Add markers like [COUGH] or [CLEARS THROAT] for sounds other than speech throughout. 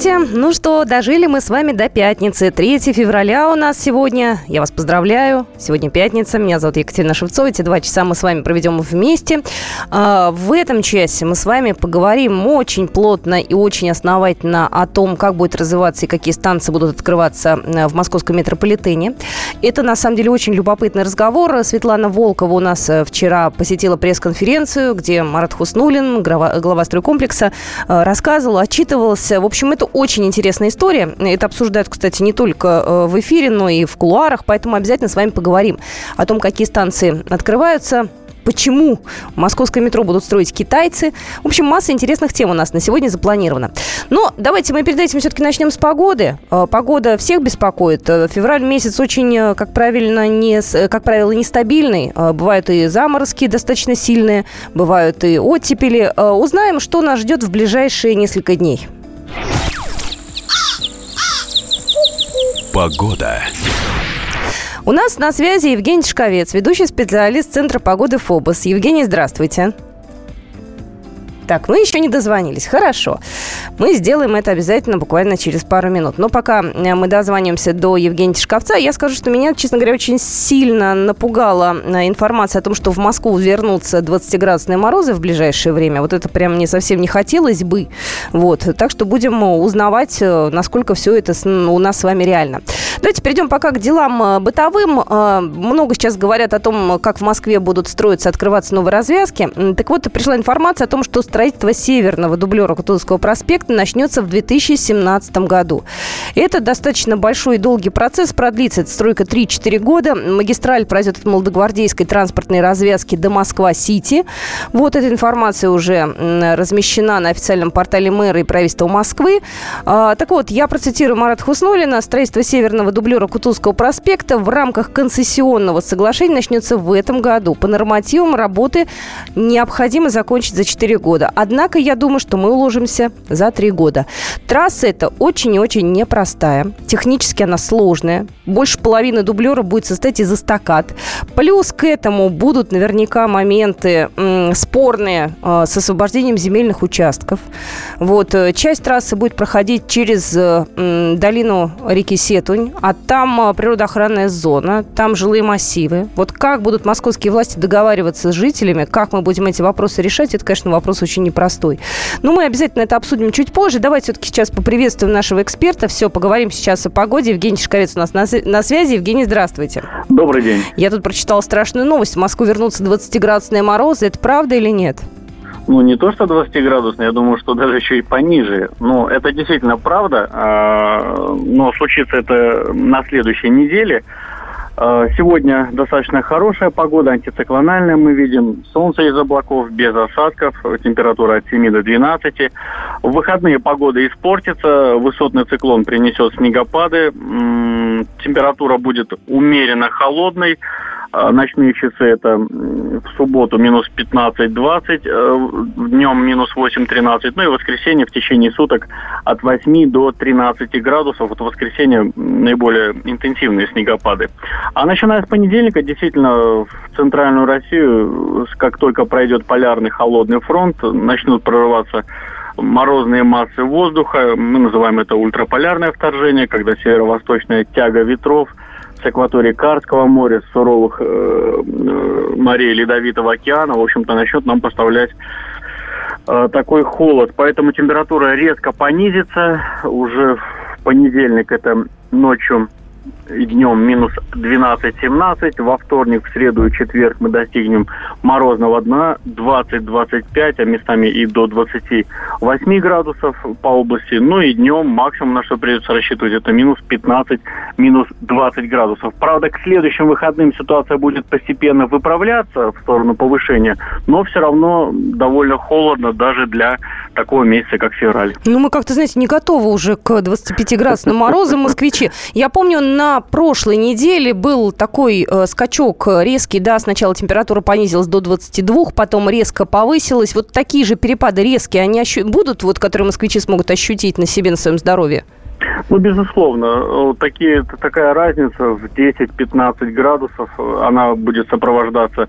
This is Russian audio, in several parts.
Здравствуйте! Ну что, дожили мы с вами до пятницы. 3 февраля у нас сегодня. Я вас поздравляю. Сегодня пятница. Меня зовут Екатерина Шевцова. Эти два часа мы с вами проведем вместе. А, в этом часе мы с вами поговорим очень плотно и очень основательно о том, как будет развиваться и какие станции будут открываться э, в московском метрополитене. Это, на самом деле, очень любопытный разговор. Светлана Волкова у нас э, вчера посетила пресс-конференцию, где Марат Хуснулин, глава, стройкомплекса, э, рассказывал, отчитывался. В общем, это очень интересная история. Это обсуждают, кстати, не только э, в эфире, но и в кулуарах, поэтому обязательно с вами поговорим о том, какие станции открываются, почему московское метро будут строить китайцы. В общем, масса интересных тем у нас на сегодня запланирована. Но давайте мы перед этим все-таки начнем с погоды. Э, погода всех беспокоит. Э, февраль месяц очень, как, правильно, не, как правило, нестабильный. Бывают и заморозки достаточно сильные, бывают и оттепели. Узнаем, что нас ждет в ближайшие несколько дней. Погода. У нас на связи Евгений Шковец, ведущий специалист Центра погоды ФОБОС. Евгений, здравствуйте. Так, мы еще не дозвонились. Хорошо. Мы сделаем это обязательно буквально через пару минут. Но пока э, мы дозваниваемся до Евгения Тишковца, я скажу, что меня, честно говоря, очень сильно напугала э, информация о том, что в Москву вернутся 20-градусные морозы в ближайшее время. Вот это прям мне совсем не хотелось бы. Вот. Так что будем узнавать, э, насколько все это у нас с вами реально. Давайте перейдем пока к делам бытовым. Много сейчас говорят о том, как в Москве будут строиться, открываться новые развязки. Так вот, пришла информация о том, что строительство северного дублера Кутузовского проспекта начнется в 2017 году. Это достаточно большой и долгий процесс. Продлится эта стройка 3-4 года. Магистраль пройдет от Молодогвардейской транспортной развязки до Москва-Сити. Вот эта информация уже размещена на официальном портале мэра и правительства Москвы. А, так вот, я процитирую Марат Хуснулина. Строительство северного дублера Кутузовского проспекта в рамках концессионного соглашения начнется в этом году. По нормативам работы необходимо закончить за 4 года. Однако я думаю, что мы уложимся за три года. Трасса эта очень и очень непростая. Технически она сложная. Больше половины дублера будет состоять из эстакад. Плюс к этому будут наверняка моменты м, спорные э, с освобождением земельных участков. Вот. Э, часть трассы будет проходить через э, долину реки Сетунь, а там э, природоохранная зона, там жилые массивы. Вот как будут московские власти договариваться с жителями, как мы будем эти вопросы решать, это, конечно, вопрос очень очень непростой. Но мы обязательно это обсудим чуть позже. Давайте все-таки сейчас поприветствуем нашего эксперта. Все, поговорим сейчас о погоде. Евгений Шишковец у нас на, на связи. Евгений, здравствуйте. Добрый день. Я тут прочитала страшную новость. В Москву вернутся 20-градусные морозы. Это правда или нет? Ну, не то, что 20-градусные, я думаю, что даже еще и пониже. Но это действительно правда. А, но случится это на следующей неделе. Э, сегодня достаточно хорошая погода, антициклональная мы видим. Солнце из облаков, без осадков, температура от 7 до 12. В выходные погода испортится, высотный циклон принесет снегопады, температура будет умеренно холодной. А, ночные часы это в субботу минус 15-20, э, днем минус 8-13, ну и воскресенье в течение суток от 8 до 13 градусов. Вот в воскресенье наиболее интенсивные снегопады. А начиная с понедельника, действительно, в центральную Россию, как только пройдет полярный холодный фронт, начнут прорываться морозные массы воздуха. Мы называем это ультраполярное вторжение, когда северо-восточная тяга ветров – с акватории Карского моря, с суровых э, э, морей Ледовитого океана, в общем-то, начнет нам поставлять э, такой холод. Поэтому температура резко понизится. Уже в понедельник это ночью и днем минус 12-17. Во вторник, в среду и четверг мы достигнем морозного дна 20-25, а местами и до 28 градусов по области. Ну и днем максимум, на что придется рассчитывать, это минус 15, минус 20 градусов. Правда, к следующим выходным ситуация будет постепенно выправляться в сторону повышения, но все равно довольно холодно даже для такого месяца, как февраль. Ну, мы как-то, знаете, не готовы уже к 25-градусным морозам, москвичи. Я помню, на прошлой неделе был такой э, скачок резкий, да, сначала температура понизилась до 22, потом резко повысилась. Вот такие же перепады резкие, они ощу... будут, вот, которые москвичи смогут ощутить на себе, на своем здоровье? Ну, безусловно, такие, такая разница в 10-15 градусов, она будет сопровождаться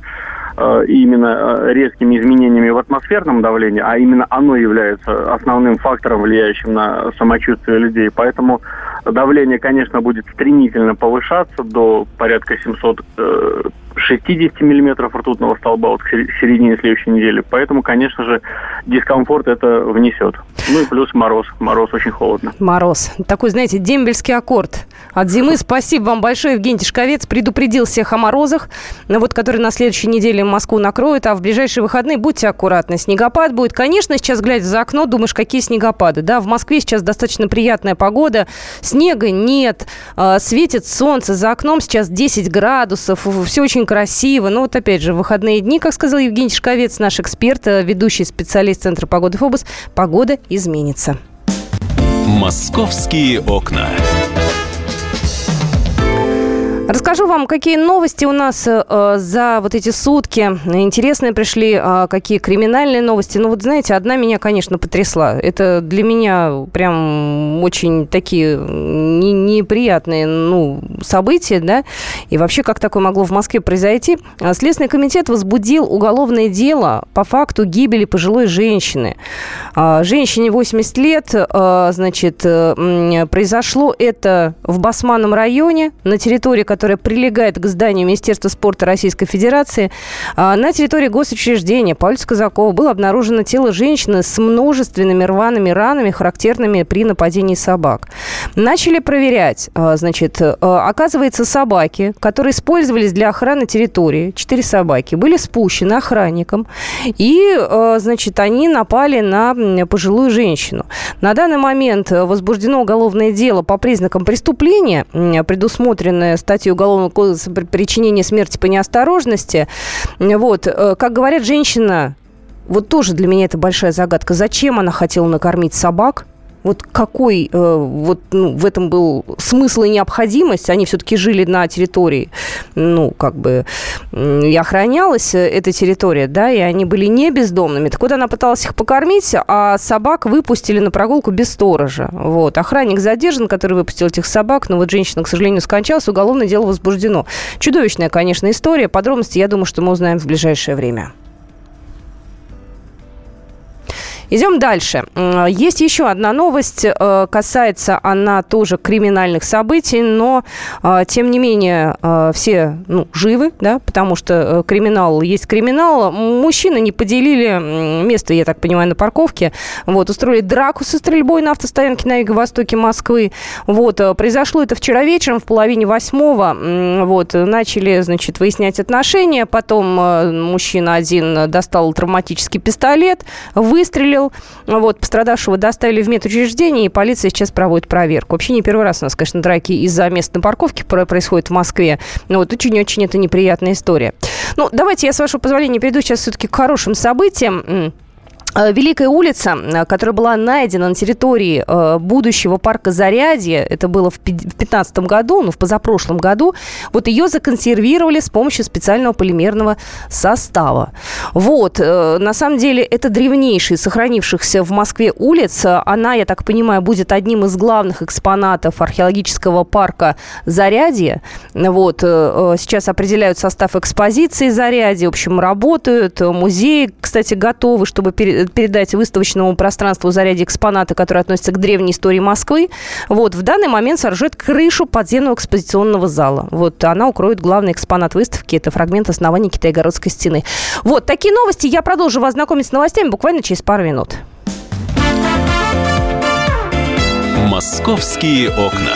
э, именно э, резкими изменениями в атмосферном давлении, а именно оно является основным фактором, влияющим на самочувствие людей. Поэтому давление, конечно, будет стремительно повышаться до порядка 700 60 миллиметров ртутного столба вот к середине следующей недели. Поэтому, конечно же, дискомфорт это внесет. Ну и плюс мороз. Мороз очень холодно. Мороз. Такой, знаете, дембельский аккорд от зимы. Спасибо вам большое. Евгений Тишковец предупредил всех о морозах, вот, которые на следующей неделе Москву накроют. А в ближайшие выходные будьте аккуратны. Снегопад будет. Конечно, сейчас, глядя за окно, думаешь, какие снегопады. Да, в Москве сейчас достаточно приятная погода. Снега нет. А, светит солнце. За окном сейчас 10 градусов. Все очень красиво. Но вот опять же, выходные дни, как сказал Евгений Тишковец, наш эксперт, э, ведущий специалист Центра погоды ФОБОС, погода изменится. «Московские окна». Расскажу вам, какие новости у нас э, за вот эти сутки. Интересные пришли, э, какие криминальные новости. Ну вот знаете, одна меня, конечно, потрясла. Это для меня прям очень такие не, неприятные ну, события, да. И вообще, как такое могло в Москве произойти? Следственный комитет возбудил уголовное дело по факту гибели пожилой женщины. Э, женщине 80 лет, э, значит, э, произошло это в Басманном районе на территории, которая которая прилегает к зданию Министерства спорта Российской Федерации, а, на территории госучреждения по улице Казакова было обнаружено тело женщины с множественными рваными ранами, характерными при нападении собак. Начали проверять. А, значит, а, оказывается, собаки, которые использовались для охраны территории, четыре собаки, были спущены охранником, и, значит, они напали на пожилую женщину. На данный момент возбуждено уголовное дело по признакам преступления, предусмотренное статьей статьи Уголовного кодекса причинения смерти по неосторожности. Вот, э, как говорят, женщина вот тоже для меня это большая загадка. Зачем она хотела накормить собак? Вот какой э, вот, ну, в этом был смысл и необходимость? Они все-таки жили на территории, ну, как бы, и охранялась эта территория, да, и они были не бездомными. Так вот, она пыталась их покормить, а собак выпустили на прогулку без сторожа. Вот. Охранник задержан, который выпустил этих собак, но вот женщина, к сожалению, скончалась, уголовное дело возбуждено. Чудовищная, конечно, история. Подробности, я думаю, что мы узнаем в ближайшее время. Идем дальше. Есть еще одна новость. Э, касается она тоже криминальных событий, но, э, тем не менее, э, все ну, живы, да, потому что криминал есть криминал. Мужчины не поделили место, я так понимаю, на парковке. Вот, устроили драку со стрельбой на автостоянке на юго-востоке Москвы. Вот, произошло это вчера вечером в половине восьмого. Вот, начали, значит, выяснять отношения. Потом мужчина один достал травматический пистолет, выстрелил выстрел. Вот, пострадавшего доставили в медучреждение, и полиция сейчас проводит проверку. Вообще не первый раз у нас, конечно, драки из-за места на парковке происходят в Москве. Но вот очень-очень это неприятная история. Ну, давайте я, с вашего позволения, перейду сейчас все-таки к хорошим событиям. Э, Великая улица, э, которая была найдена на территории э, будущего парка Зарядье, это было в 2015 году, ну, в позапрошлом году, вот ее законсервировали с помощью специального полимерного состава. Вот, на самом деле, это древнейшая сохранившихся в Москве улиц. Она, я так понимаю, будет одним из главных экспонатов археологического парка Зарядье. Вот, сейчас определяют состав экспозиции Зарядье, в общем, работают. Музеи, кстати, готовы, чтобы перед передать выставочному пространству заряде экспонаты, которые относятся к древней истории Москвы. Вот, в данный момент сооружает крышу подземного экспозиционного зала. Вот, она укроет главный экспонат выставки. Это фрагмент основания Китайгородской стены. Вот, такие новости. Я продолжу вас знакомить с новостями буквально через пару минут. «Московские окна».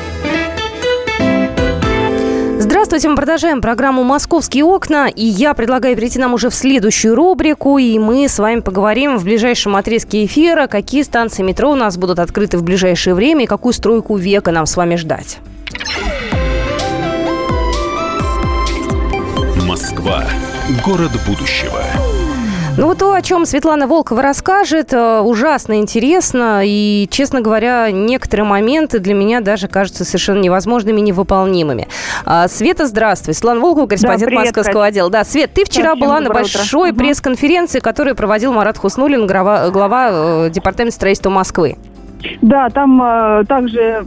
Здравствуйте, мы продолжаем программу «Московские окна». И я предлагаю перейти нам уже в следующую рубрику. И мы с вами поговорим в ближайшем отрезке эфира, какие станции метро у нас будут открыты в ближайшее время и какую стройку века нам с вами ждать. Москва. Город будущего. Ну, вот то, о чем Светлана Волкова расскажет, э, ужасно интересно. И, честно говоря, некоторые моменты для меня даже кажутся совершенно невозможными и невыполнимыми. А, Света, здравствуй. Светлана Волкова, корреспондент да, привет, Московского Кать. отдела. Да, Свет, ты вчера да, была на большой утро. пресс-конференции, которую проводил Марат Хуснулин, глава, глава э, Департамента строительства Москвы. Да, там э, также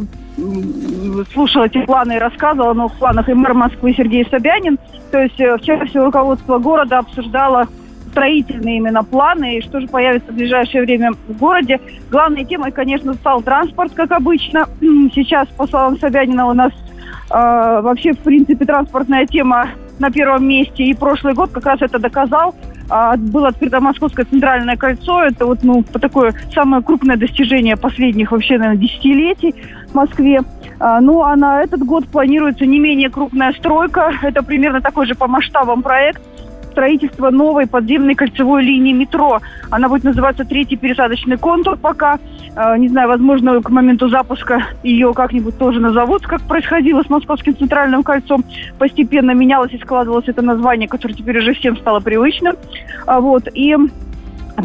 слушала эти планы и рассказывала о новых планах и мэр Москвы Сергей Собянин. То есть э, вчера все руководство города обсуждало строительные именно планы и что же появится в ближайшее время в городе. Главной темой, конечно, стал транспорт, как обычно. [CLEARS THROAT] Сейчас, по словам Собянина, у нас э, вообще, в принципе, транспортная тема на первом месте. И прошлый год как раз это доказал. А, было открыто Московское центральное кольцо. Это вот, ну, такое самое крупное достижение последних вообще, наверное, десятилетий в Москве. А, ну, а на этот год планируется не менее крупная стройка. Это примерно такой же по масштабам проект строительство новой подземной кольцевой линии метро. Она будет называться третий пересадочный контур пока. Э, не знаю, возможно, к моменту запуска ее как-нибудь тоже назовут, как происходило с Московским центральным кольцом. Постепенно менялось и складывалось это название, которое теперь уже всем стало привычным. А вот. И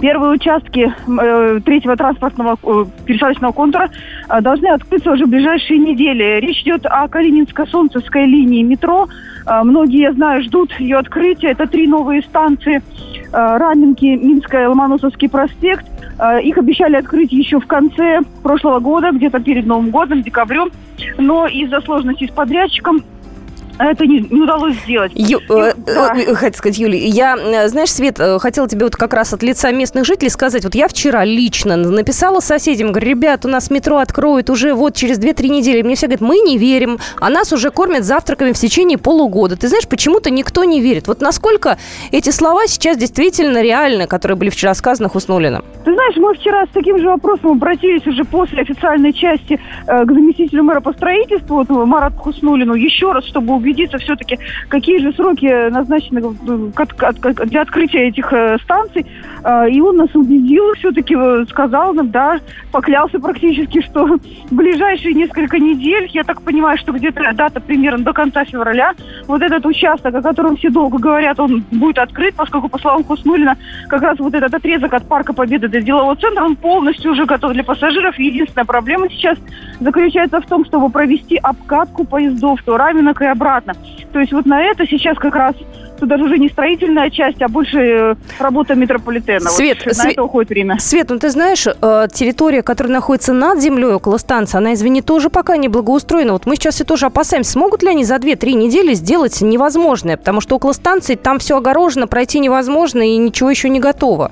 Первые участки э, третьего транспортного э, пересадочного контура э, должны открыться уже в ближайшие недели. Речь идет о Калининско-Солнцевской линии метро. Э, многие, я знаю, ждут ее открытия. Это три новые станции. Э, Раменки, Минская, Ломоносовский проспект. Э, их обещали открыть еще в конце прошлого года, где-то перед Новым годом, декабрем. Но из-за сложностей с подрядчиком это не, не удалось сделать. Ю, э, э, хотел сказать, Юлия, я, э, знаешь, Свет, э, хотела тебе вот как раз от лица местных жителей сказать, вот я вчера лично написала соседям, говорю, ребят, у нас метро откроют уже вот через 2-3 недели. Мне все говорят, мы не верим, а нас уже кормят завтраками в течение полугода. Ты знаешь, почему-то никто не верит. Вот насколько эти слова сейчас действительно реальны, которые были вчера сказаны Хуснулиным? Ты знаешь, мы вчера с таким же вопросом обратились уже после официальной части э, к заместителю мэра по строительству, вот, Марату Хуснулину, еще раз, чтобы убедиться убедиться все-таки, какие же сроки назначены э, для открытия этих э, станций. А, и он нас убедил, все-таки э, сказал нам, да, поклялся практически, что в ближайшие несколько недель, я так понимаю, что где-то дата примерно до конца февраля, вот этот участок, о котором все долго говорят, он будет открыт, поскольку, по словам Хуснулина, как раз вот этот отрезок от Парка Победы до делового центра, он полностью уже готов для пассажиров. Единственная проблема сейчас заключается в том, чтобы провести обкатку поездов то Раменок и обратно обратно. То есть вот на это сейчас как раз Тут даже уже не строительная часть, а больше э, работа метрополитена. Свет, вот, на это уходит время. Свет, ну ты знаешь, э, территория, которая находится над землей около станции, она, извини, тоже пока не благоустроена. Вот мы сейчас все тоже опасаемся, смогут ли они за 2-3 недели сделать невозможное, потому что около станции там все огорожено, пройти невозможно и ничего еще не готово.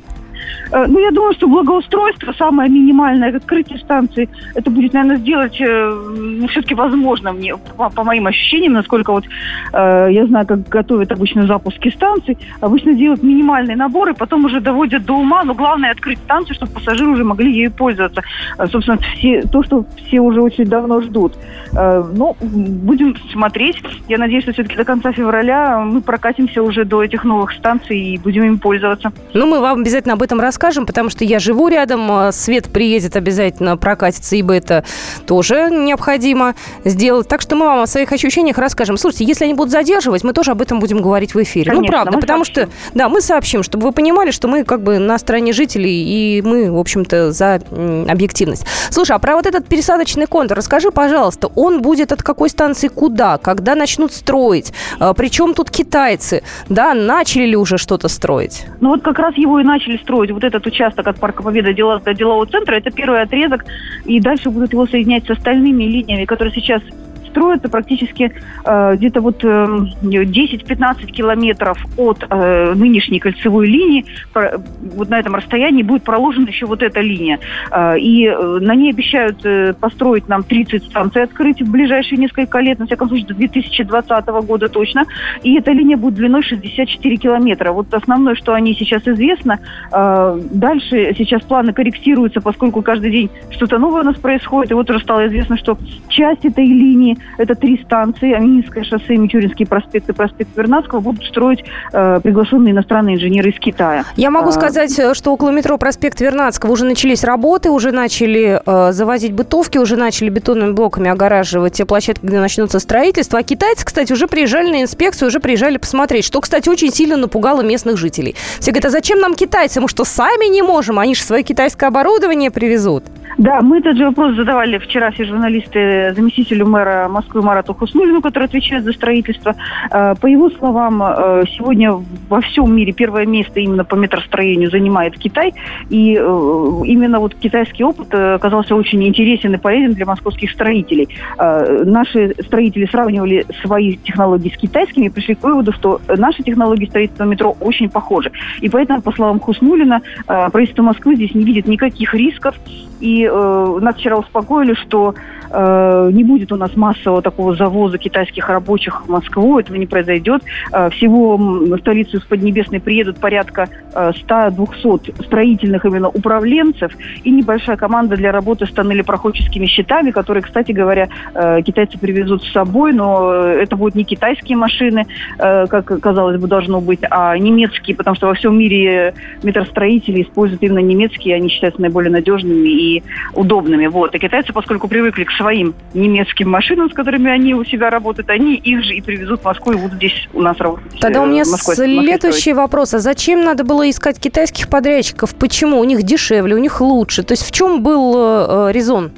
Э, ну, я думаю, что благоустройство, самое минимальное открытие станции, это будет, наверное, сделать э, ну, все-таки возможно мне, по, по моим ощущениям, насколько вот э, я знаю, как готовят обычно запуски станций, обычно делают минимальные наборы, потом уже доводят до ума, но главное открыть станцию, чтобы пассажиры уже могли ею пользоваться. Э, собственно, все, то, что все уже очень давно ждут. Э, ну, будем смотреть. Я надеюсь, что все-таки до конца февраля мы прокатимся уже до этих новых станций и будем им пользоваться. Ну, мы вам обязательно об этом расскажем, потому что я живу рядом, а Свет приедет обязательно прокатиться, ибо это тоже необходимо сделать. Так что мы вам о своих ощущениях расскажем. Слушайте, если они будут задерживать, мы тоже об этом будем говорить в эфире. Ну, Конечно, ну, правда, потому сообщим. что, да, мы сообщим, чтобы вы понимали, что мы как бы на стороне жителей, и мы, в общем-то, за объективность. Слушай, а про вот этот пересадочный контур расскажи, пожалуйста, он будет от какой станции куда, когда начнут строить? А, Причем тут китайцы, да, начали ли уже что-то строить? Ну вот как раз его и начали строить. Вот этот участок от Парка Победы до делового центра, это первый отрезок, и дальше будут его соединять с остальными линиями, которые сейчас строятся практически э, где-то вот э, 10-15 километров от э, нынешней кольцевой линии. Про, вот на этом расстоянии будет проложена еще вот эта линия. Э, и э, на ней обещают э, построить нам 30 станций открыть в ближайшие несколько лет, на всяком случае, до 2020 года точно. И эта линия будет длиной 64 километра. Вот основное, что о ней сейчас известно. Э, дальше сейчас планы корректируются, поскольку каждый день что-то новое у нас происходит. И вот уже стало известно, что часть этой линии, это три станции, Аминское шоссе, Мичуринский проспект и проспект Вернадского, будут строить э, приглашенные иностранные инженеры из Китая. Я могу а... сказать, э, что около метро проспект Вернадского уже начались работы, уже начали э, завозить бытовки, уже начали бетонными блоками огораживать те площадки, где начнется строительство. А китайцы, кстати, уже приезжали на инспекцию, уже приезжали посмотреть, что, кстати, очень сильно напугало местных жителей. Все говорят, а зачем нам китайцы? Мы что, сами не можем? Они же свое китайское оборудование привезут. Да, мы этот же вопрос задавали вчера все журналисты заместителю мэра Москвы Марату Хуснулину, который отвечает за строительство. Э, по его словам, э, сегодня во всем мире первое место именно по метростроению занимает Китай. И э, именно вот китайский опыт оказался очень интересен и полезен для московских строителей. Наши строители сравнивали свои технологии с китайскими и пришли к выводу, что наши технологии строительства метро очень похожи. И поэтому, по словам Хуснулина, правительство Москвы здесь не видит никаких рисков и нас вчера успокоили, что не будет у нас массового такого завоза китайских рабочих в Москву, этого не произойдет. Э, всего в столицу из Поднебесной приедут порядка э, 100-200 строительных именно управленцев и небольшая команда для работы с тоннелепроходческими щитами, которые, кстати говоря, э, китайцы привезут с собой, но это будут не китайские машины, э, как казалось бы должно быть, а немецкие, потому что во всем мире метростроители используют именно немецкие, они считаются наиболее надежными и удобными. Вот. И китайцы, поскольку привыкли к своим немецким машинам, с которыми они у себя работают, они их же и привезут в Москву и будут здесь у нас работать. Тогда у меня э, Москве, следующий вопрос. А зачем надо было искать китайских подрядчиков? Почему? У них дешевле, у них лучше. То есть в чем был э, резон?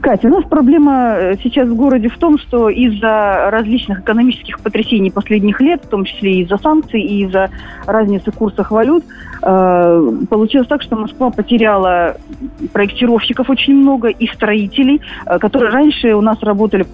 Катя, у нас проблема э, сейчас в городе в том, что из-за различных экономических потрясений последних лет, в том числе из-за санкций и из-за разницы в курсах валют, э, получилось так, что Москва потеряла проектировщиков очень много и строителей, э, которые раньше у нас работали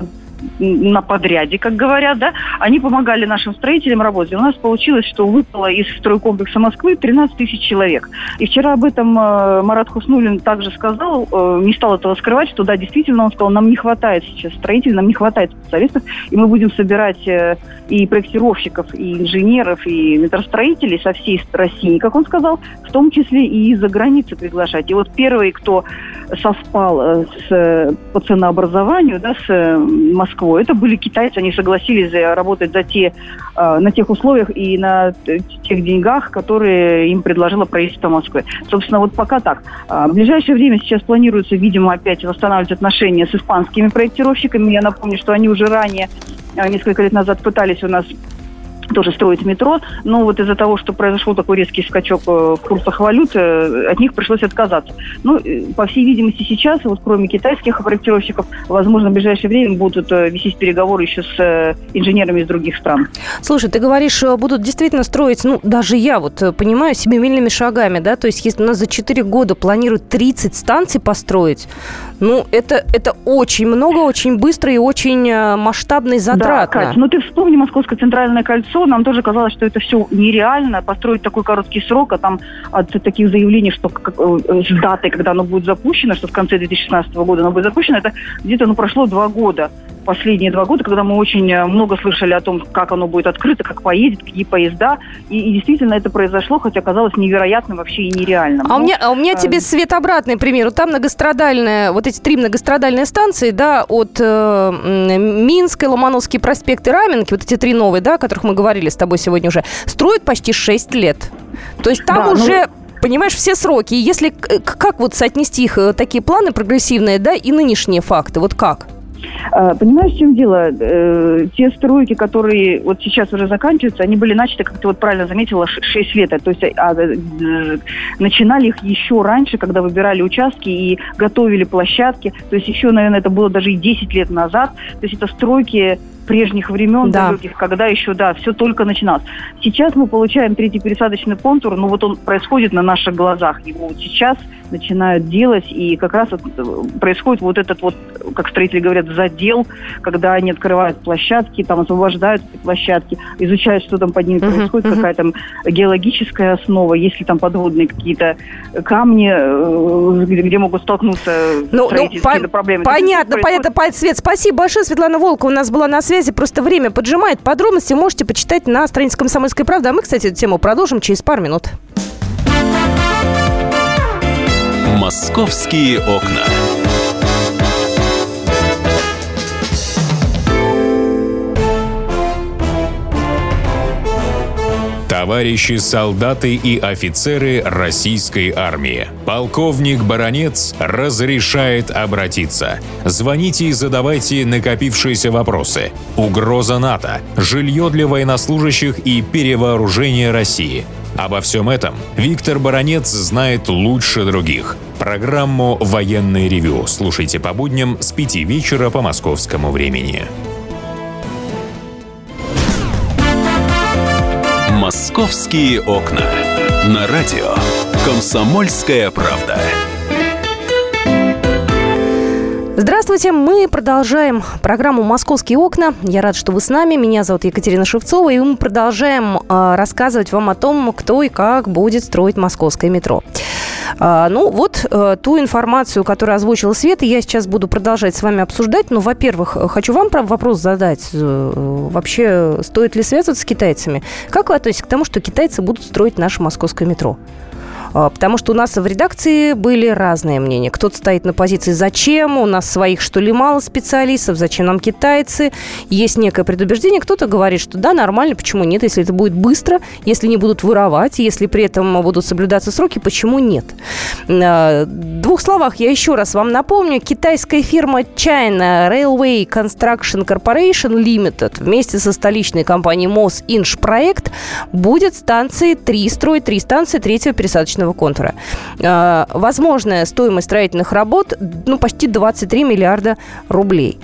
на подряде, как говорят, да, они помогали нашим строителям работать. У нас получилось, что выпало из стройкомплекса Москвы 13 тысяч человек. И вчера об этом э, Марат Хуснулин также сказал, э, не стал этого скрывать, что да, действительно, он сказал, нам не хватает сейчас строителей, нам не хватает специалистов, и мы будем собирать э, и проектировщиков, и инженеров, и метростроителей со всей России, как он сказал, в том числе и из-за границы приглашать. И вот первый, кто совпал с, по ценообразованию, да, с э, Москвой, это были китайцы, они согласились работать за те, на тех условиях и на тех деньгах, которые им предложило правительство Москвы. Собственно, вот пока так. А, в ближайшее время сейчас планируется, видимо, опять восстанавливать отношения с испанскими проектировщиками. Я напомню, что они уже ранее несколько лет назад пытались у нас тоже строить метро, но вот из-за того, что произошел такой резкий скачок э, в курсах валют, э, от них пришлось отказаться. Ну, э, по всей видимости, сейчас, вот кроме китайских проектировщиков, возможно, в ближайшее время будут вестись переговоры еще с инженерами из других стран. Слушай, ты говоришь, будут действительно строить, ну, даже я вот понимаю, семимильными шагами, да, то есть если у нас за 4 года планируют 30 станций построить, ну, это, это очень много, очень быстро и очень масштабно и затратно. Да, Кать, ну ты вспомни Московское центральное кольцо, лицо, нам тоже казалось, что это все нереально, построить такой короткий срок, а там от таких заявлений, что как, э, с датой, когда оно будет запущено, что в конце 2016 года оно будет запущено, это где-то ну, прошло два года последние два года, когда мы очень э, много слышали о том, как оно будет открыто, как поедет, какие поезда. И, и действительно это произошло, хотя казалось невероятным вообще и нереальным. А, Но, у, меня, а у меня э... тебе, Свет, обратный пример. Там многострадальная, вот эти три многострадальные станции, да, от э, Минской, Ломановский проспект и Раменки, вот эти три новые, да, о которых мы говорили с тобой сегодня уже, строят почти 6 лет. То есть там да, уже... Ну понимаешь, все сроки. Если как вот соотнести их э, такие планы прогрессивные, да, и нынешние факты, вот как? А, понимаешь, в чем дело? Э, те стройки, которые вот сейчас уже заканчиваются, они были начаты, как ты вот правильно заметила, 6 лет. То есть а, э, начинали их еще раньше, когда выбирали участки и готовили площадки. То есть еще, наверное, это было даже и 10 лет назад. То есть это стройки прежних времен да. далеких, когда еще, да, все только начиналось. Сейчас мы получаем третий пересадочный контур, но вот он происходит на наших глазах. Его вот сейчас начинают делать, и как раз вот э, происходит вот этот вот, как строители говорят, задел, когда они открывают площадки, там освобождают площадки, изучают, что там под ними uh-huh, происходит, uh-huh. какая там геологическая основа, есть ли там подводные какие-то камни, э, где, где могут столкнуться ну, ну, по- проблемы. Понятно, понятно, Свет, спасибо большое. Светлана Волка у нас была на связи, просто время поджимает. Подробности можете почитать на странице «Комсомольской правды». А мы, кстати, эту тему продолжим через пару минут. «Московские окна». Товарищи солдаты и офицеры российской армии. Полковник Баронец разрешает обратиться. Звоните и задавайте накопившиеся вопросы. Угроза НАТО, жилье для военнослужащих и перевооружение России. Обо всем этом Виктор Баронец знает лучше других. Программу «Военный ревю» слушайте по будням с 5 вечера по московскому времени. «Московские окна». На радио «Комсомольская правда». Здравствуйте, мы продолжаем программу «Московские окна». Я рад, что вы с нами. Меня зовут Екатерина Шевцова, и мы продолжаем э, рассказывать вам о том, кто и как будет строить московское метро. А, ну, вот э, ту информацию, которую озвучила Света, я сейчас буду продолжать с вами обсуждать. Ну, во-первых, хочу вам вопрос задать. Э, вообще, стоит ли связываться с китайцами? Как вы относитесь к тому, что китайцы будут строить наше московское метро? А, потому что у нас в редакции были разные мнения. Кто-то стоит на позиции «зачем?», у нас своих, что ли, мало специалистов, зачем нам китайцы? Есть некое предубеждение. Кто-то говорит, что да, нормально, почему нет, если это будет быстро, если не будут воровать, если при этом будут соблюдаться сроки, почему нет? А, в двух словах я еще раз вам напомню. Китайская фирма China Railway Construction Corporation Limited вместе со столичной компанией Мосинж Проект будет станции 3 строить, три станции третьего пересадочного лестничного контура. А, возможная стоимость строительных работ ну, почти 23 миллиарда рублей.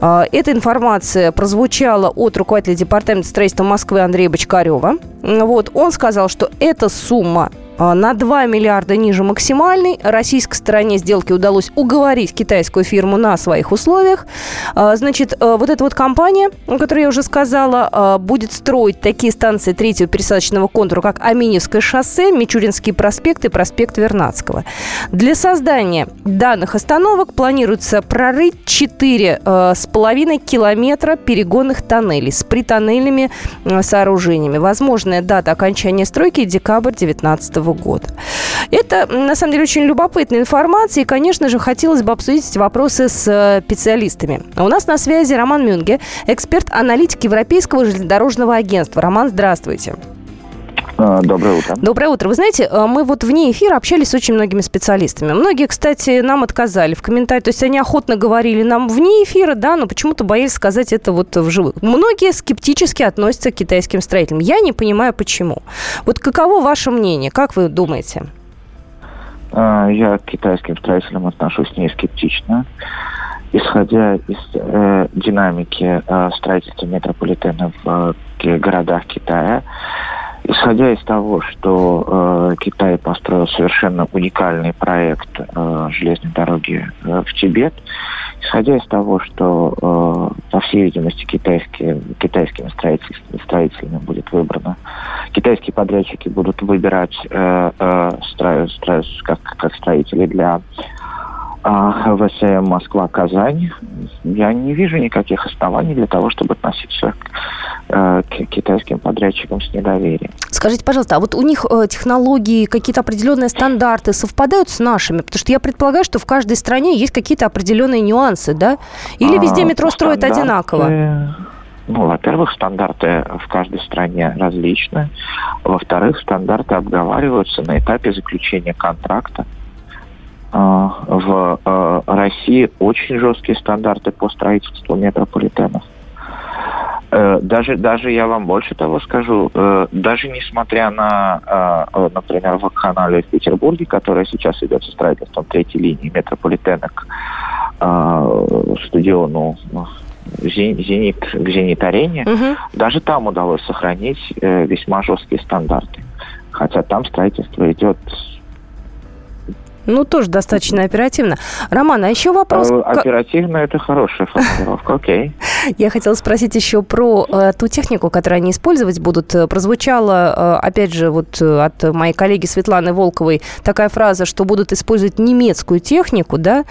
А, эта информация прозвучала от руководителя департамента строительства Москвы Андрея Бочкарева. Вот, он сказал, что эта сумма на 2 миллиарда ниже максимальной. Российской стороне сделки удалось уговорить китайскую фирму на своих условиях. А, значит, а, вот эта вот компания, о которой я уже сказала, будет строить такие станции третьего пересадочного контура, как Аминевское шоссе, Мичуринский проспект и проспект Вернадского. Для создания данных остановок планируется прорыть 4,5 километра перегонных тоннелей с притоннельными сооружениями. Возможная дата окончания стройки – декабрь 2019 года. Это, на самом деле, очень любопытная информация, и, конечно же, хотелось бы обсудить эти вопросы с э, специалистами. У нас на связи Роман Мюнге, эксперт-аналитик Европейского железнодорожного агентства. Роман, здравствуйте. А, доброе утро. Доброе утро. Вы знаете, э, мы вот вне эфира общались с очень многими специалистами. Многие, кстати, нам отказали в комментариях. То есть они охотно говорили нам вне эфира, да, но почему-то боялись сказать это вот вживую. Многие скептически относятся к китайским строителям. Я не понимаю, почему. Вот каково ваше мнение? Как вы думаете? А, я к китайским строителям отношусь не скептично. Исходя из э, динамики э, строительства метрополитена в э, городах Китая, Исходя из того, что э, Китай построил совершенно уникальный проект э, железной дороги э, в Тибет, исходя из того, что, э, по всей видимости, китайские, строителями, строителями будет выбрано, китайские подрядчики будут выбирать э, э, стро, стро, как, как строители для а ВСМ Москва-Казань, я не вижу никаких оснований для того, чтобы относиться к, э, к китайским подрядчикам с недоверием. Скажите, пожалуйста, а вот у них э, технологии, какие-то определенные стандарты совпадают с нашими? Потому что я предполагаю, что в каждой стране есть какие-то определенные нюансы, да? Или а, везде метро строят одинаково? Ну, во-первых, стандарты в каждой стране различны. Во-вторых, стандарты обговариваются на этапе заключения контракта. А, в а, России очень жесткие стандарты по строительству метрополитенов. Э, даже, даже я вам больше того скажу, э, даже несмотря на, а, например, в канале в Петербурге, которая сейчас идет со строительством третьей линии метрополитена к стадиону ну, Зенит, к Зенит-арене, угу. даже там удалось сохранить э, весьма жесткие стандарты. Хотя там строительство идет Ну, тоже достаточно оперативно. Роман, а еще вопрос... Э, оперативно – это хорошая формулировка, окей. Я хотела спросить еще про э, ту технику, которую они использовать будут. Э, прозвучала, э, опять же, вот э, от моей коллеги Светланы Волковой такая фраза, что будут использовать немецкую технику, да?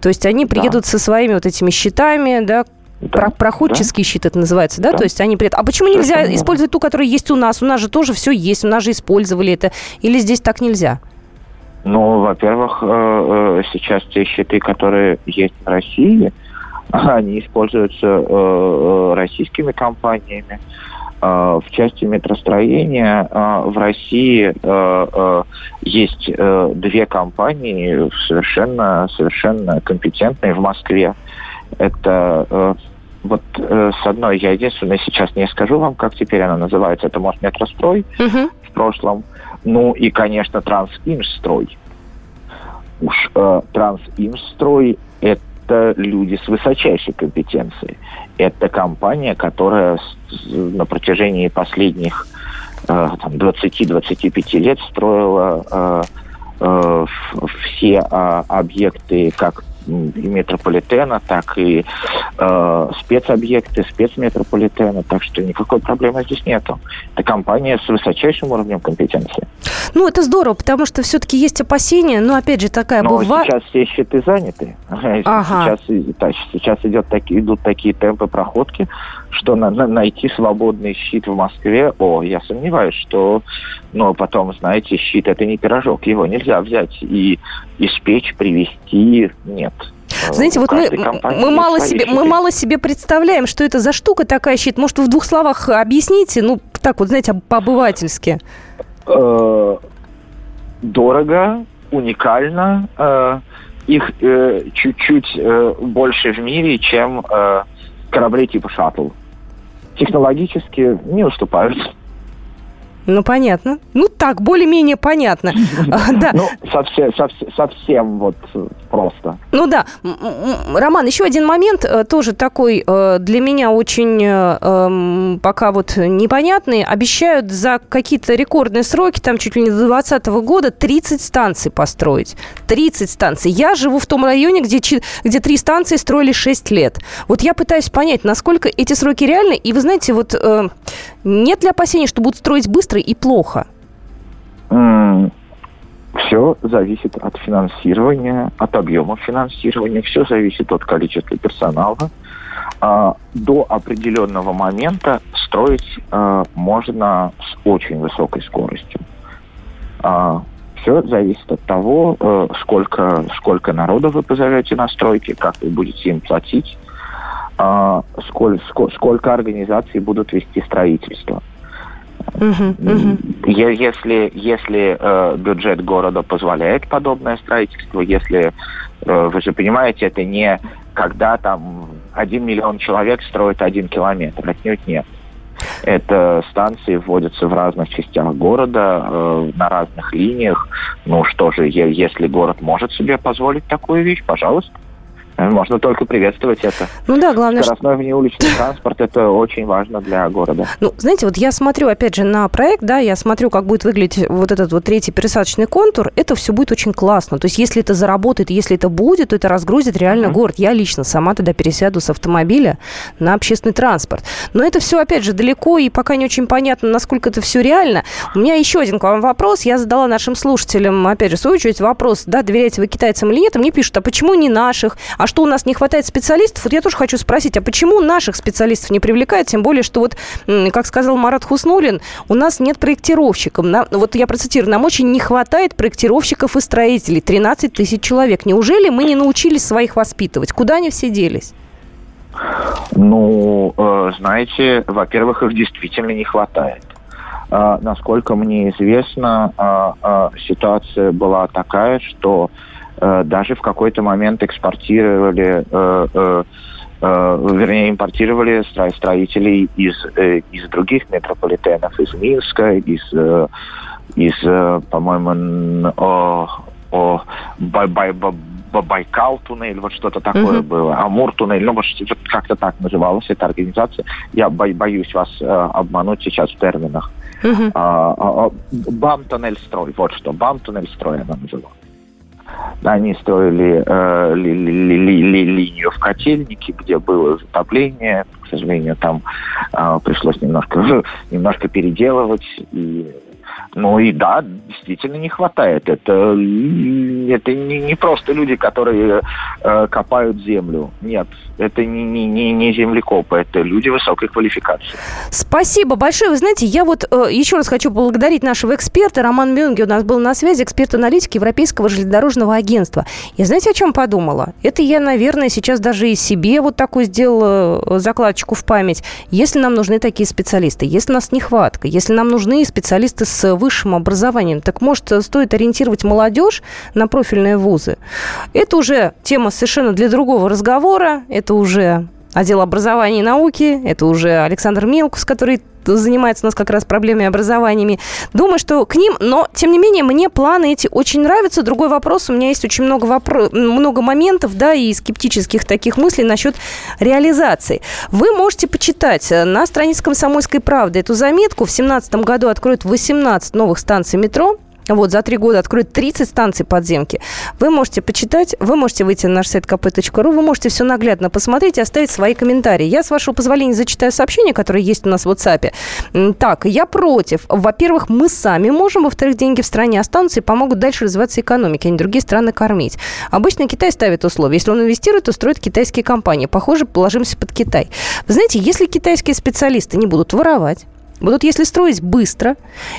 То есть они приедут да. со своими вот этими щитами, да, да, Про проходческий да. щит это называется, да? да? То есть они при А почему нельзя это использовать ту, которая есть у нас? У нас же тоже все есть, у нас же использовали это. Или здесь так нельзя? Ну, во-первых, э, сейчас те щиты, которые есть в России, они используются э, российскими компаниями. В части метростроения в России есть две компании совершенно, совершенно компетентные в Москве. Это вот с одной я единственное сейчас не скажу вам, как теперь она называется. Это может метрострой uh-huh. в прошлом. Ну и, конечно, Трансимстрой. Уж э, Трансимстрой – это люди с высочайшей компетенцией. Это компания, которая на протяжении последних э, 20-25 лет строила э, э, все э, объекты как и метрополитена, так и э, спецобъекты, спецметрополитена, так что никакой проблемы здесь нету. Это компания с высочайшим уровнем компетенции. Ну, это здорово, потому что все-таки есть опасения, но, опять же, такая но бывает... сейчас все щиты заняты. [LAUGHS] Ага. Сейчас, сейчас идет такие, идут такие темпы проходки, что на, на, найти свободный щит в Москве, о, я сомневаюсь, что, но потом, знаете, щит это не пирожок, его нельзя взять и испечь, привезти, нет. Знаете, вот мы, мы, мало себе, мы мало себе представляем, что это за штука такая щит. Может, вы в двух словах объясните, ну, так вот, знаете, по-обывательски. Э, дорого, уникально. Э, их э, чуть-чуть больше в мире, чем корабли типа шаттл технологически не уступают. Ну, понятно. Ну, так, более-менее понятно. [LAUGHS] Да. Ну, совсем, совсем, совсем вот просто. Ну да. Роман, еще один момент, э, тоже такой э, для меня очень э, эм, пока вот непонятный. Обещают за какие-то рекордные сроки, там чуть ли не до 2020 года, 30 станций построить. 30 станций. Я живу в том районе, где, где три станции строили 6 лет. Вот я пытаюсь понять, насколько эти сроки реальны. И вы знаете, вот нет ли опасений, что будут строить быстро и плохо? Все зависит от финансирования, от объема финансирования, все зависит от количества персонала. А, до определенного момента строить а, можно с очень высокой скоростью. А, все зависит от того, э, сколько, сколько народа вы позовете на стройки, как вы будете им платить, сколько, сколько организаций будут вести строительство. Uh-huh, uh-huh. Если, если э, бюджет города позволяет подобное строительство, если, э, вы же понимаете, это не когда там один миллион человек строит один километр, отнюдь нет. Это станции вводятся в разных частях города, э, на разных линиях. Ну что же, если город может себе позволить такую вещь, пожалуйста. Можно только приветствовать это. Ну да, главное... Скоростной внеуличный [LAUGHS] транспорт – это очень важно для города. Ну, знаете, вот я смотрю, опять же, на проект, да, я смотрю, как будет выглядеть вот этот вот третий пересадочный контур, это все будет очень классно. То есть, если это заработает, если это будет, то это разгрузит реально mm-hmm. город. Я лично сама тогда пересяду с автомобиля на общественный транспорт. Но это все, опять же, далеко, и пока не очень понятно, насколько это все реально. У меня еще один к вам вопрос. Я задала нашим слушателям, опять же, в свою очередь, вопрос, да, доверяете вы китайцам или нет, и мне пишут, а почему не наших? А что у нас не хватает специалистов? Вот я тоже хочу спросить, а почему наших специалистов не привлекают? Тем более, что вот, как сказал Марат Хуснулин, у нас нет проектировщиков. На, вот я процитирую, нам очень не хватает проектировщиков и строителей. 13 тысяч человек. Неужели мы не научились своих воспитывать? Куда они все делись? Ну, э, знаете, во-первых, их действительно не хватает. Э, насколько мне известно, э, ситуация была такая, что даже в какой-то момент экспортировали, э, э, вернее, импортировали строителей из, из других метрополитенов, из Минска, из, из по-моему, о, бай, бай, Байкал туннель, вот что-то такое uh-huh. было, Амур туннель, ну, вот как-то так называлась эта организация. Я бо- боюсь вас э, обмануть сейчас в терминах. Uh-huh. А, а, а, БАМтуннельстрой, вот что, БАМтуннельстрой она называлась. Они строили э, ли, ли, ли, ли, линию в котельнике, где было затопление. К сожалению, там э, пришлось немножко, [LAUGHS] немножко переделывать. И ну и да, действительно не хватает. Это, это не, не просто люди, которые э, копают землю. Нет, это не, не, не, не землекопы, это люди высокой квалификации. Спасибо большое. Вы знаете, я вот э, еще раз хочу поблагодарить нашего эксперта. Роман Мюнге у нас был на связи, эксперт-аналитик Европейского железнодорожного агентства. И знаете, о чем подумала? Это я, наверное, сейчас даже и себе вот такую сделала э, закладочку в память. Если нам нужны такие специалисты, если у нас нехватка, если нам нужны специалисты с высшим образованием, так может стоит ориентировать молодежь на профильные вузы? Это уже тема совершенно для другого разговора. Это уже отдел образования и науки, это уже Александр Милкус, который занимается у нас как раз проблемами образованиями. Думаю, что к ним, но, тем не менее, мне планы эти очень нравятся. Другой вопрос, у меня есть очень много, вопро- много моментов, да, и скептических таких мыслей насчет реализации. Вы можете почитать на странице «Комсомольской правды» эту заметку. В 2017 году откроют 18 новых станций метро. Вот, за три года откроют 30 станций подземки. Вы можете почитать, вы можете выйти на наш сайт kp.ru, вы можете все наглядно посмотреть и оставить свои комментарии. Я, с вашего позволения, зачитаю сообщение, которое есть у нас в WhatsApp. Так, я против. Во-первых, мы сами можем, во-вторых, деньги в стране останутся и помогут дальше развиваться экономике, а не другие страны кормить. Обычно Китай ставит условия. Если он инвестирует, то строит китайские компании. Похоже, положимся под Китай. Вы знаете, если китайские специалисты не будут воровать, вот если строить быстро,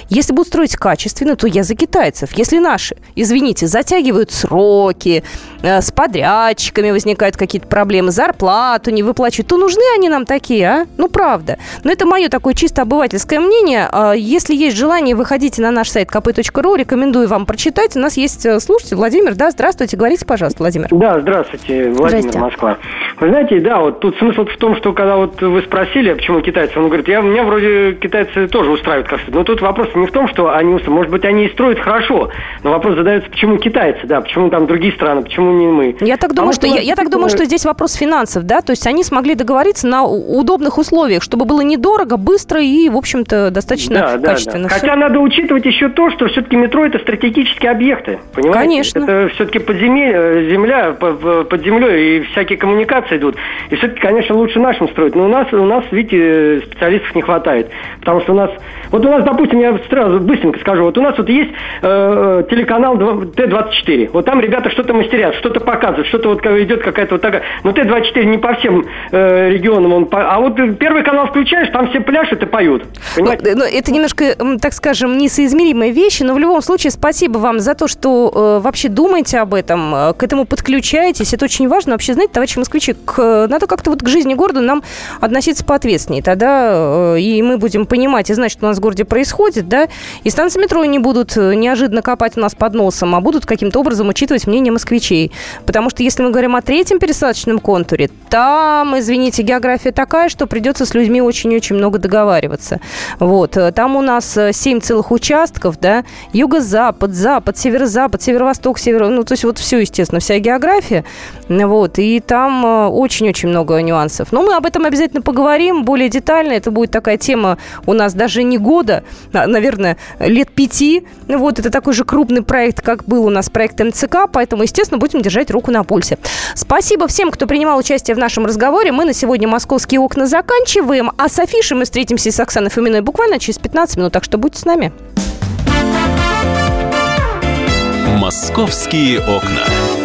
если будут строить качественно, то я за китайцев. Если наши, извините, затягивают сроки, э, с подрядчиками возникают какие-то проблемы, зарплату не выплачивают, то нужны они нам такие, а? Ну, правда. Но это мое такое чисто обывательское мнение. А если есть желание, выходите на наш сайт kp.ru, рекомендую вам прочитать. У нас есть э, слушатель Владимир. Да, здравствуйте. Говорите, пожалуйста, Владимир. Да, здравствуйте, Владимир Здрасте. Москва. Вы знаете, да, вот тут смысл в том, что когда вот вы спросили, почему китайцы, он говорит, я, меня вроде китайцы тоже устраивают как-то. Но тут вопрос не в том, что они устраивают. Может быть, они и строят хорошо, но вопрос задается, почему китайцы, да, почему там другие страны, почему не мы. Я так думаю, что, я, я так думаю, что здесь вопрос финансов, да, то есть они смогли договориться на удобных условиях, чтобы было недорого, быстро и, в общем-то, достаточно да, качественно. Да, да. Хотя надо учитывать еще то, что все-таки метро это стратегические объекты, понимаете? Конечно. Это все-таки подземелье, земля, под землей и всякие коммуникации идут. И все-таки, конечно, лучше нашим строить. Но у нас, у нас, видите, специалистов не хватает. Потому что у нас, вот у нас, допустим, я сразу быстренько скажу, вот у нас вот есть э, телеканал Т-24. Вот там ребята что-то мастерят, что-то показывают, что-то вот идет какая-то вот такая. Но Т-24 не по всем э, регионам он, по... а вот первый канал включаешь, там все пляшут и поют. Ну, ну, это немножко, так скажем, несоизмеримые вещи, но в любом случае спасибо вам за то, что э, вообще думаете об этом, э, к этому подключаетесь. Это очень важно. Вообще, знаете, товарищи москвичи, к, надо как-то вот к жизни города нам относиться поответственнее. Тогда э, и мы будем понимать и знать, что у нас в городе происходит, да, и станции метро не будут э, неожиданно копать у нас под носом, а будут каким-то образом учитывать мнение москвичей. Потому что если мы говорим о третьем пересадочном контуре, там, извините, география такая, что придется с людьми очень-очень много договариваться. Вот. Э, там у нас 7 целых участков, да, юго-запад, запад, северо-запад, северо-восток, север... Ну, то есть вот все, естественно, вся география. Вот. И там очень-очень много нюансов. Но мы об этом обязательно поговорим более детально. Это будет такая тема у нас даже не года, а, наверное, лет пяти. Вот, это такой же крупный проект, как был у нас проект МЦК, поэтому, естественно, будем держать руку на пульсе. Спасибо всем, кто принимал участие в нашем разговоре. Мы на сегодня «Московские окна» заканчиваем, а с афишей мы встретимся с Оксаной Фоминой буквально через 15 минут, так что будьте с нами. «Московские окна».